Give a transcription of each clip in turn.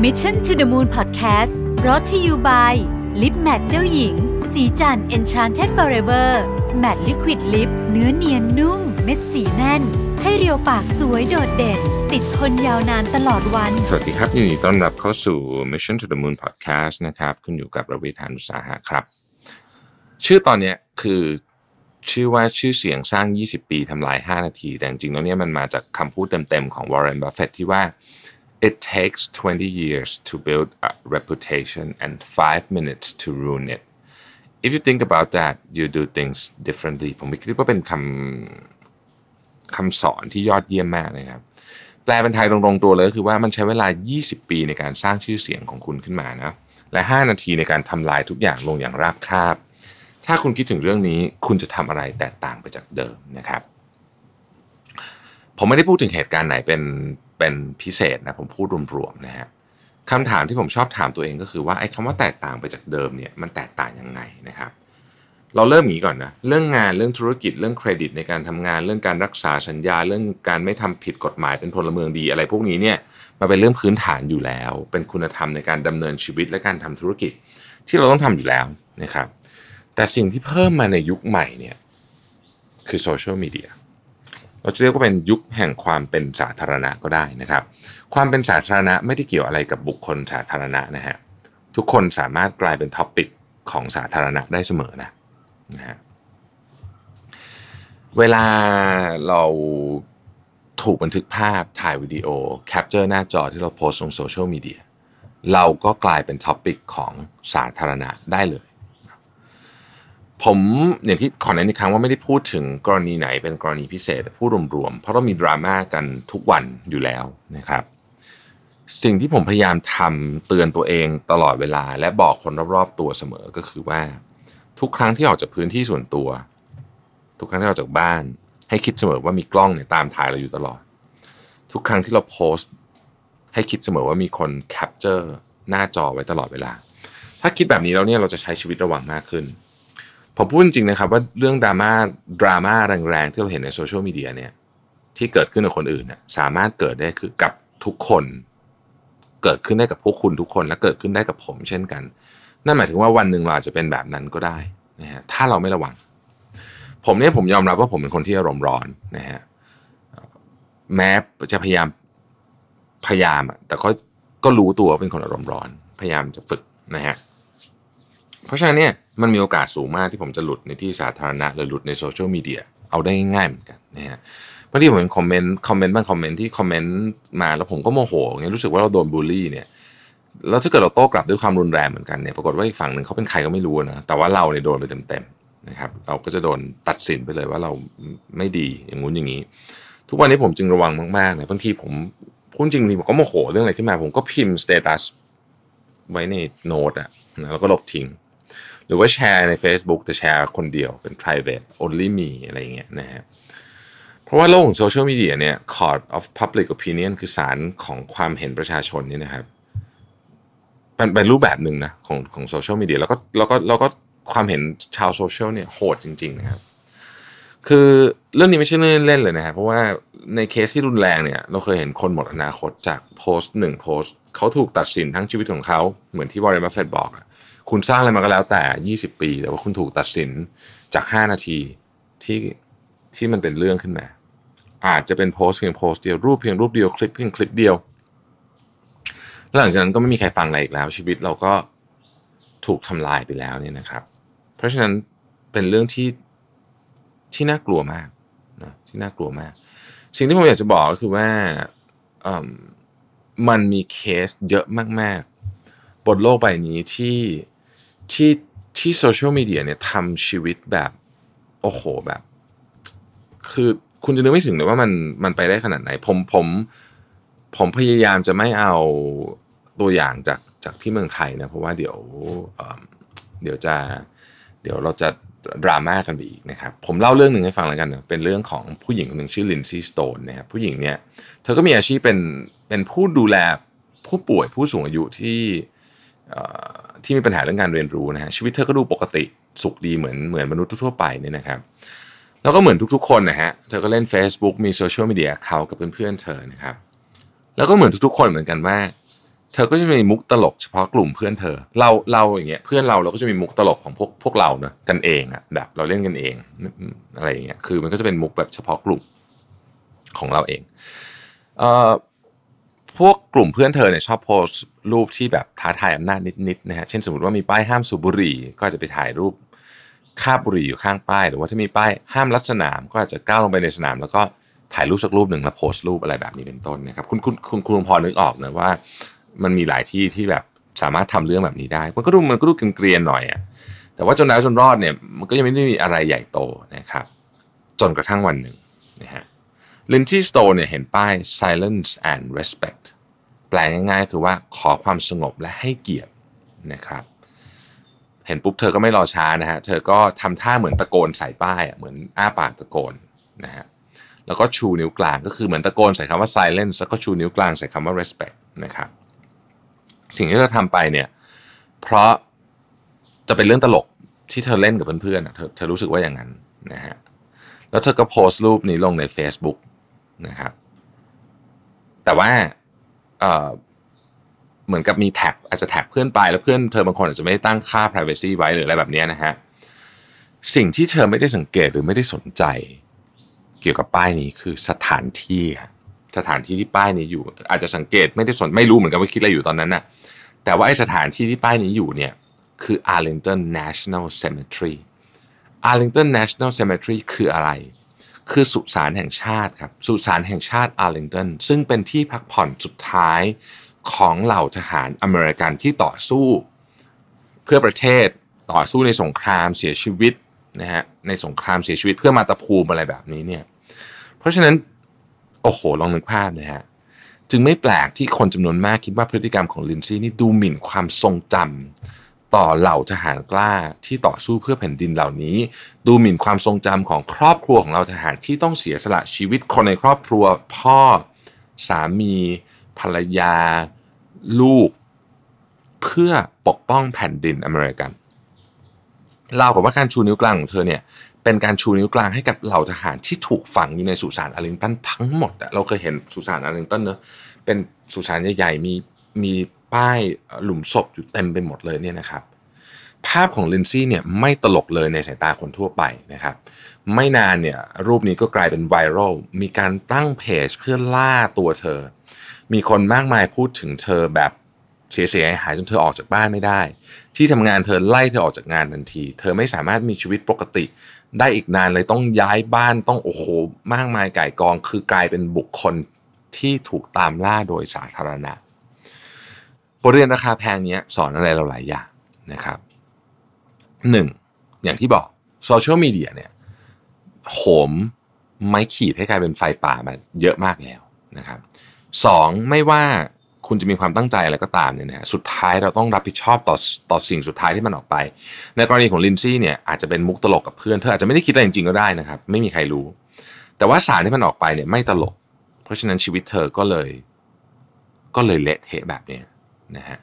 Mission to the Moon Podcast รอ t ธออยู่ by ลิปแมทเจ้าหญิง สีจัน Enchanted Forever Matte Liquid Lip เนื้อเนียนนุ่ม เม็ดสีแน่น ให้เรียวปากสวยโดดเด่น ติดทนยาวนานตลอดวัน สวัสดีครับยินดีต้อนรับเข้าสู่ Mission to the Moon Podcast นะครับคุณอยู่กับระวิธานอุตสาหะครับ ชื่อตอนเนี้ยคือชื่อว่าชื่อเสียงสร้าง 20 ปีทำลาย 5 นาที แต่จริงๆแล้วเนี่ยมันมาจากคำพูดเต็มๆของ Warren Buffett ที่ว่า it takes 20 years to build a reputation and 5 minutes to ruin it if you think about that you do things differently ผมคิดว่าเป็นคำคำสอนที่ยอดเยี่ยมมากนะครับ แปลเป็นไทยตรงๆตัวเลยคือว่ามันใช้เวลา 20 ปีในการสร้างชื่อเสียงของคุณขึ้นมานะ และ 5 นาทีในการทำลายทุกอย่างลงอย่างราบคาบ ถ้าคุณคิดถึงเรื่องนี้ คุณจะทำอะไรแตกต่างไปจากเดิมนะครับ ผมไม่ได้พูดถึงเหตุการณ์ไหนเป็น เป็นพิเศษนะผมพูดรวมๆนะฮะคำถามที่ผมชอบถามตัวเองก็คือว่าไอ้คำว่าแตกต่างไปจากเดิมเนี่ยมันแตกต่างยังไงนะครับ เราเริ่มอย่างนี้ก่อนนะเรื่องงานเรื่องธุรกิจเรื่องเครดิตในการทำงาน เรื่องการรักษาสัญญา เรื่องการไม่ทำผิดกฎหมายเป็นพลเมืองดี อะไรพวกนี้เนี่ยมันเป็นเรื่องพื้นฐานอยู่แล้ว เป็นคุณธรรมในการดำเนินชีวิตและการทำธุรกิจ ที่เราต้องทำอยู่แล้วนะครับ แต่สิ่งที่เพิ่มมาในยุคใหม่เนี่ยคือโซเชียลมีเดีย เราจะเรียกว่าเป็นยุคแห่งความเป็นสาธารณะก็ได้นะครับ ความเป็นสาธารณะไม่ได้เกี่ยวอะไรกับบุคคลสาธารณะนะฮะทุกคนสามารถกลายเป็น topic ของสาธารณะได้เสมอนะนะฮะเวลาเราถูกบันทึกภาพถ่ายวิดีโอ capture หน้าจอที่เราโพสต์ลงโซเชียลมีเดียเราก็กลายเป็น topic ของสาธารณะได้เลย ผมอย่างที่ขอแนะนำอีกครั้งว่าไม่ได้พูดถึงกรณีไหนเป็นกรณีพิเศษแต่พูดรวมๆเพราะเรามีดราม่ากันทุกวันอยู่แล้วนะครับ สิ่งที่ผมพยายามทำเตือนตัวเองตลอดเวลา และบอกคนรอบๆตัวเสมอก็คือว่า ทุกครั้งที่ออกจากพื้นที่ส่วนตัว ทุกครั้งที่ออกจากบ้าน ให้คิดเสมอว่ามีกล้องเนี่ยตามถ่ายเราอยู่ตลอด ทุกครั้งที่เราโพสต์ ให้คิดเสมอว่ามีคน captureหน้าจอไว้ตลอดเวลา ถ้าคิดแบบนี้แล้วเนี่ยเราจะใช้ชีวิตระวังมากขึ้น ผมพูดจริงๆนะครับว่าเรื่องดราม่าดราม่าแรงๆ ที่เราเห็นในโซเชียลมีเดียเนี่ยที่เกิดขึ้นกับคนอื่นเนี่ยสามารถเกิดได้คือกับทุกคน เกิดขึ้นได้กับพวกคุณทุกคนและเกิดขึ้นได้กับผมเช่นกัน นั่นหมายถึงว่าวันหนึ่งเราอาจจะเป็นแบบนั้นก็ได้นะฮะถ้าเราไม่ระวัง ผมเนี่ยผมยอมรับว่าผมเป็นคนที่อารมณ์ร้อนนะฮะแม้จะพยายามพยายามอะแต่ก็ก็รู้ตัวว่าเป็นคนอารมณ์ร้อน พยายามจะฝึกนะฮะ เพราะฉะนั้นเนี่ยมันมีโอกาสสูงมากที่ผมจะหลุดในที่สาธารณะหรือหลุดในโซเชียลมีเดียเอาได้ง่ายเหมือนกันนะฮะบางทีผมเห็นคอมเมนต์คอมเมนต์บางคอมเมนต์ที่คอมเมนต์มาแล้วผมก็โมโหเงี้ยรู้สึกว่าเราโดนบูลลี่เนี่ยแล้วถ้าเกิดเราโต้กลับด้วยความรุนแรงเหมือนกันเนี่ยปรากฏว่าอีกฝั่งหนึ่งเขาเป็นใครก็ไม่รู้นะแต่ว่าเราเนี่ยโดนไปเต็มๆนะครับเราก็จะโดนตัดสินไปเลยว่าเราไม่ดีอย่างงู้นอย่างนี้ ทุกวันนี้ผมจึงระวังมากๆนะบางทีผมพูดจริงๆผมก็โมโหเรื่องอะไรขึ้นมา ผมก็พิมพ์ status ไว้ในโน้ตอะแล้วก็ลบทิ้ง หรือว่าแชร์ใน Facebook แต่แชร์คนเดียวเป็น private only me อะไรอย่างเงี้ยนะฮะเพราะว่าโลกของโซเชียลมีเดียเนี่ย court of public opinion คือศาลของความเห็นประชาชนนี่นะครับเป็นเป็นรูปแบบหนึ่งนะของของโซเชียลมีเดียแล้วก็แล้วก็แล้วก็ความเห็นชาวโซเชียลเนี่ยโหดจริง ๆ นะครับ คือเรื่องนี้ไม่ใช่เรื่องเล่นเลยนะครับเพราะว่าในเคสที่รุนแรงเนี่ย เราเคยเห็นคนหมดอนาคตจากโพสต์หนึ่งโพสต์เขาถูกตัดสินทั้งชีวิตของเขาเหมือนที่วอร์เรนบัฟเฟตบอกอะ คุณสร้างอะไรมาก็แล้วแต่ 20 ปี แต่ว่าคุณถูกตัดสินจาก 5 นาทีที่ที่มันเป็นเรื่องขึ้นมา อาจจะเป็นโพสต์เพียงโพสต์เดียวรูปเพียงรูปเดียวคลิปเพียงคลิปเดียวแล้วหลังจากนั้นก็ไม่มีใครฟังอะไรอีกแล้ว ชีวิตเราก็ถูกทำลายไปแล้วเนี่ยนะครับ เพราะฉะนั้นเป็นเรื่องที่ที่น่ากลัวมากนะที่น่ากลัวมาก สิ่งที่ผมอยากจะบอกก็คือว่ามันมีเคสเยอะมาก ๆ บนโลกใบนี้ที่ ที่ที่โซเชียลมีเดียเนี่ยทำชีวิตแบบ โอ้โหแบบ คือคุณจะนึกไม่ถึงเลยว่ามันมันไปได้ขนาดไหน ผมผมผมพยายามจะไม่เอาตัวอย่างจากจากที่เมืองไทยนะ เพราะว่าเดี๋ยวเดี๋ยวจะ เดี๋ยวเราจะดราม่ากันไปอีกนะครับ ผมเล่าเรื่องหนึ่งให้ฟังแล้วกันนะเป็นเรื่องของผู้หญิงคนหนึ่งชื่อลินซี่สโตนนะครับผู้หญิงเนี่ย เธอก็มีอาชีพเป็นเป็นผู้ดูแลผู้ป่วยผู้สูงอายุที่ ที่มีปัญหาเรื่องการเรียนรู้นะฮะชีวิตเธอก็ดูปกติสุขดีเหมือนเหมือนมนุษย์ทั่วไปเนี่ยนะครับ แล้วก็เหมือนทุกๆ คนนะฮะเธอก็เล่น Facebook มีโซเชียลมีเดียเขากับเพื่อนๆเธอนะครับ แล้วก็เหมือนทุกๆ คนเหมือนกันว่า เธอก็จะมีมุกตลกเฉพาะกลุ่มเพื่อนเธอ เราเราอย่างเงี้ยเพื่อนเราเราก็จะมีมุกตลกของพวกพวกเราเนะกันเองอะแบบเราเล่นกันเองอะไรอย่างเงี้ยคือมันก็จะเป็นมุกแบบเฉพาะกลุ่มของเราเองเอ่อ พวกกลุ่มเพื่อนเธอเนี่ยชอบโพสต์รูปที่แบบท้าทายอำนาจนิดๆนะฮะเช่นสมมติว่ามีป้ายห้ามสูบบุหรี่ ก็จะไปถ่ายรูปคาบบุหรี่อยู่ข้างป้าย หรือว่าถ้ามีป้ายห้ามลัดสนาม ก็อาจจะก้าวลงไปในสนาม แล้วก็ถ่ายรูปสักรูปหนึ่งแล้วโพสต์รูปอะไรแบบนี้เป็นต้นนะครับคุณคุณคุณคุณพอนึกออกนะว่า มันมีหลายที่ที่แบบสามารถทำเรื่องแบบนี้ได้ มันก็ดูมันก็ดูเกลียนๆหน่อยอะแต่ว่าจนแล้วจนรอดเนี่ยมันก็ยังไม่ได้มีอะไรใหญ่โตนะครับ จนกระทั่งวันหนึ่งนะฮะ ลินชี่สโตเนี่ยเห็นป้าย silence and respect แปลง่ายๆ คือว่าขอความสงบและให้เกียรตินะครับเห็นปุ๊บเธอก็ไม่รอช้านะฮะ เธอก็ทำท่าเหมือนตะโกนใส่ป้ายเหมือนอ้าปากตะโกนนะฮะ แล้วก็ชูนิ้วกลางก็คือเหมือนตะโกนใส่คำว่า silence แล้วก็ชูนิ้วกลางใส่คำว่า respect นะครับ สิ่งที่เธอทำไปเนี่ย เพราะจะเป็นเรื่องตลกที่เธอเล่นกับเพื่อนๆเธอเธอรู้สึกว่าอย่างนั้นนะฮะ แล้วเธอก็โพสต์รูปนี้ลงใน Facebook นะครับ แต่ว่าเเหมือนกับมีแท็กอาจจะแท็กเพื่อนไปแล้วเพื่อนเธอบางคนอาจจะไม่ได้ตั้งค่า privacy ไว้หรืออะไรแบบนี้นะฮะสิ่งที่เธอไม่ได้สังเกตหรือไม่ได้สนใจ เกี่ยวกับป้ายนี้คือสถานที่สถานที่ที่ป้ายนี้อยู่ อาจจะสังเกตไม่ได้สนไม่รู้เหมือนกันว่าคิดอะไรอยู่ตอนนั้นนะ่ะแต่ว่าไอสถานที่ที่ป้ายนี้อยู่เนี่ยคือ Arlington National Cemetery Arlington National Cemetery คืออะไร คือสุสานแห่งชาติครับ สุสานแห่งชาติ Arlington ซึ่งเป็นที่พักผ่อนสุดท้ายของเหล่าทหารอเมริกันที่ต่อสู้ เพื่อประเทศต่อสู้ในสงครามเสียชีวิตนะฮะในสงครามเสียชีวิตเพื่อมาตะภูมิอะไรแบบนี้เนี่ยเพราะฉะนั้นโอ้โหลองนึกภาพนะฮะจึงไม่แปลกที่คนจำนวนมากคิดว่าพฤติกรรมของลินซี่นี่ดูหมิ่นความทรงจำ ต่อเหล่าทหารกล้าที่ต่อสู้เพื่อแผ่นดินเหล่านี้ ดูหมิ่นความทรงจำของครอบครัวของเราทหารที่ต้องเสียสละชีวิตคนในครอบครัว พ่อ สามี ภรรยา ลูก เพื่อปกป้องแผ่นดินอเมริกันเล่ากับว่าการชูนิ้วกลางของเธอเนี่ยเป็นการชูนิ้วกลางให้กับเหล่าทหารที่ถูกฝังอยู่ในสุสานอาริงตันทั้งหมดเราเคยเห็นสุสานอาริงตันเนอะเป็นสุสานใหญ่ๆมี มีป้ายหลุมศพอยู่เต็มไปหมดเลยเนี่ยนะครับ ภาพของลินซี่เนี่ยไม่ตลกเลยในสายตาคนทั่วไปนะครับ ไม่นานเนี่ยรูปนี้ก็กลายเป็นไวรัลมีการตั้งเพจเพื่อล่าตัวเธอ มีคนมากมายพูดถึงเธอแบบเสียหายจนเธอออกจากบ้านไม่ได้ ที่ทำงานเธอไล่เธอออกจากงานทันที เธอไม่สามารถมีชีวิตปกติ ได้อีกนานเลยต้องย้ายบ้านต้องโอ้โหมากมายไก่กอง คือกลายเป็นบุคคลที่ถูกตามล่าโดยสาธารณะ บทเรียนราคาแพงนี้สอนอะไรเราหลายอย่างนะครับหนึ่งอย่างที่บอกโซเชียลมีเดียเนี่ยโหมไม้ขีดให้กลายเป็นไฟป่ามาเยอะมากแล้วนะครับสองไม่ว่าคุณจะมีความตั้งใจอะไรก็ตามเนี่ยนะสุดท้ายเราต้องรับผิดชอบต่อต่อสิ่งสุดท้ายที่มันออกไป ในกรณีของลินซี่เนี่ยอาจจะเป็นมุกตลกกับเพื่อนเธออาจจะไม่ได้คิดอะไรจริงๆก็ได้นะครับ ไม่มีใครรู้ แต่ว่าสารที่มันออกไปเนี่ยไม่ตลก เพราะฉะนั้นชีวิตเธอก็เลย ก็เลยเละเทะแบบนี้ นะฮะ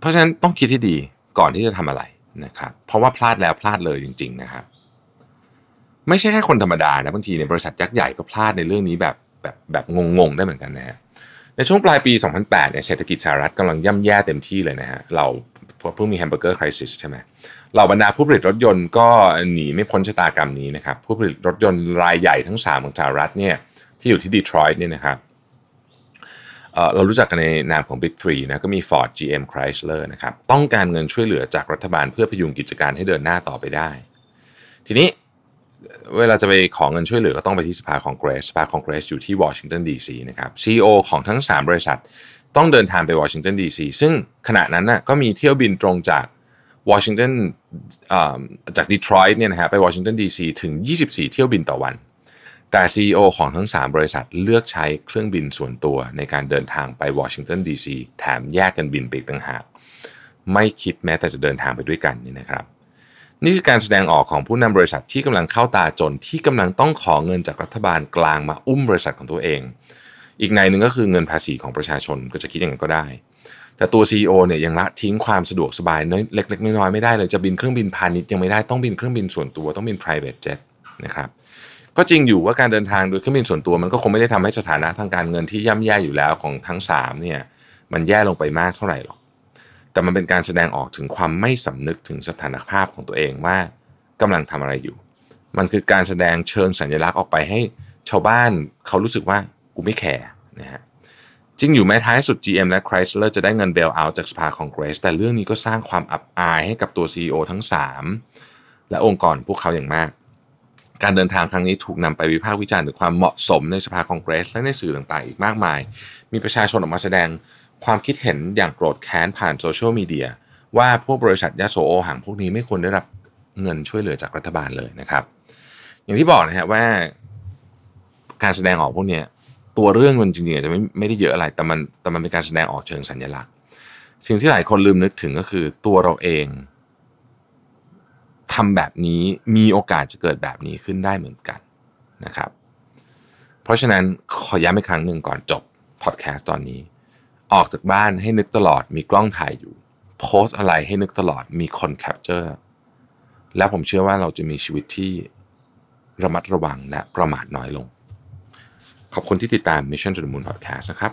เพราะฉะนั้นต้องคิดที่ดีก่อนที่จะทำอะไรนะครับ เพราะว่าพลาดแล้วพลาดเลยจริง ๆ นะครับ ไม่ใช่แค่คนธรรมดานะบางทีเนี่ยบริษัทยักษ์ใหญ่ก็พลาดในเรื่องนี้แบบแบบแบบงงๆได้เหมือนกันนะฮะในช่วงปลายปี 2008เนี่ยเศรษฐกิจสหรัฐกำลังย่ำแย่เต็มที่เลยนะฮะเราเพิ่งมี hamburger crisis ใช่ไหมเราบรรดาผู้ผลิตรถยนต์ก็หนีไม่พ้นชะตากรรมนี้นะครับ ผู้ผลิตรถยนต์รายใหญ่ทั้ง 3 ของสหรัฐเนี่ยที่อยู่ที่ดีทรอยต์เนี่ยนะครับ เรารู้จักกันในนามของ Big 3นะก็มี Ford GM Chrysler นะครับต้องการเงินช่วยเหลือจากรัฐบาลเพื่อพยุงกิจการให้เดินหน้าต่อไปได้ ทีนี้เวลาจะไปขอเงินช่วยเหลือก็ต้องไปที่สภาคองเกรสสภาคองเกรสอยู่ที่วอชิงตันดีซีนะครับ CEO ของทั้ง 3 บริษัท ต้องเดินทางไปวอชิงตันดีซีซึ่งขณะนั้นน่ะก็มีเที่ยวบินตรงจากวอชิงตันจากดีทรอยต์เนี่ยนะฮะไปวอชิงตันดีซีถึง 24 เที่ยวบินต่อวัน แต่ CEO ของทั้ง 3 บริษัทเลือกใช้เครื่องบินส่วนตัวในการเดินทางไปวอชิงตันดีซีแถมแยกกันบินไปต่างหาก ไม่คิดแม้แต่จะเดินทางไปด้วยกันนี่นะครับ นี่คือการแสดงออกของผู้นำบริษัทที่กำลังเข้าตาจนที่กำลังต้องขอเงินจากรัฐบาลกลางมาอุ้มบริษัทของตัวเอง อีกในหนึ่งก็คือเงินภาษีของประชาชนก็จะคิดอย่างนั้นก็ได้ แต่ตัว CEO เนี่ยยังละทิ้งความสะดวกสบายเล็กๆน้อยๆไม่ได้เลยจะบินเครื่องบินพาณิชย์ยังไม่ได้ต้องบินเครื่องบินส่วนตัวต้องบิน private jet นะครับ ก็จริงอยู่ว่าการเดินทางโดยเครื่องบินส่วนตัวมันก็คงไม่ได้ทำให้สถานะทางการเงินที่ย่ำแย่อยู่แล้วของทั้งสามเนี่ยมันแย่ลงไปมากเท่าไหร่หรอก แต่มันเป็นการแสดงออกถึงความไม่สำนึกถึงสถานภาพของตัวเองว่ากำลังทำอะไรอยู่ มันคือการแสดงเชิงสัญลักษณ์ออกไปให้ชาวบ้านเขารู้สึกว่ากูไม่แคร์นะฮะจริงอยู่แม้ท้ายสุด GM และ Chrysler จะได้เงิน bailout จากสภาคองเกรส แต่เรื่องนี้ก็สร้างความอับอายให้กับตัว CEO ทั้ง 3 และองค์กรพวกเขาอย่างมาก การเดินทางครั้งนี้ถูกนำไปวิพากษ์วิจารณ์ถึงความเหมาะสมในสภาคองเกรส และในสื่อต่างๆ อีกมากมาย มีประชาชนออกมาแสดงความคิดเห็นอย่างโกรธแค้นผ่านโซเชียลมีเดียว่าพวกบริษัทยาโสโอหังพวกนี้ไม่ควรได้รับเงินช่วยเหลือจากรัฐบาลเลยนะครับ อย่างที่บอกนะฮะว่าการแสดงออกพวกนี้ตัวเรื่องมันจริงๆอาจจะไม่ไม่ได้เยอะอะไรแต่มันแต่มันเป็นการแสดงออกเชิงสัญลักษณ์ สิ่งที่หลายคนลืมนึกถึงก็คือตัวเราเอง ทำแบบนี้มีโอกาสจะเกิดแบบนี้ขึ้นได้เหมือนกันนะครับ เพราะฉะนั้นขอย้ำอีกครั้งหนึ่งก่อนจบพอดแคสต์ตอนนี้ ออกจากบ้านให้นึกตลอดมีกล้องถ่ายอยู่ โพสอะไรให้นึกตลอดมีคนแคปเจอร์แล้วผมเชื่อว่าเราจะมีชีวิตที่ระมัดระวังและประมาทน้อยลง ขอบคุณที่ติดตาม Mission to the Moon Podcast นะครับ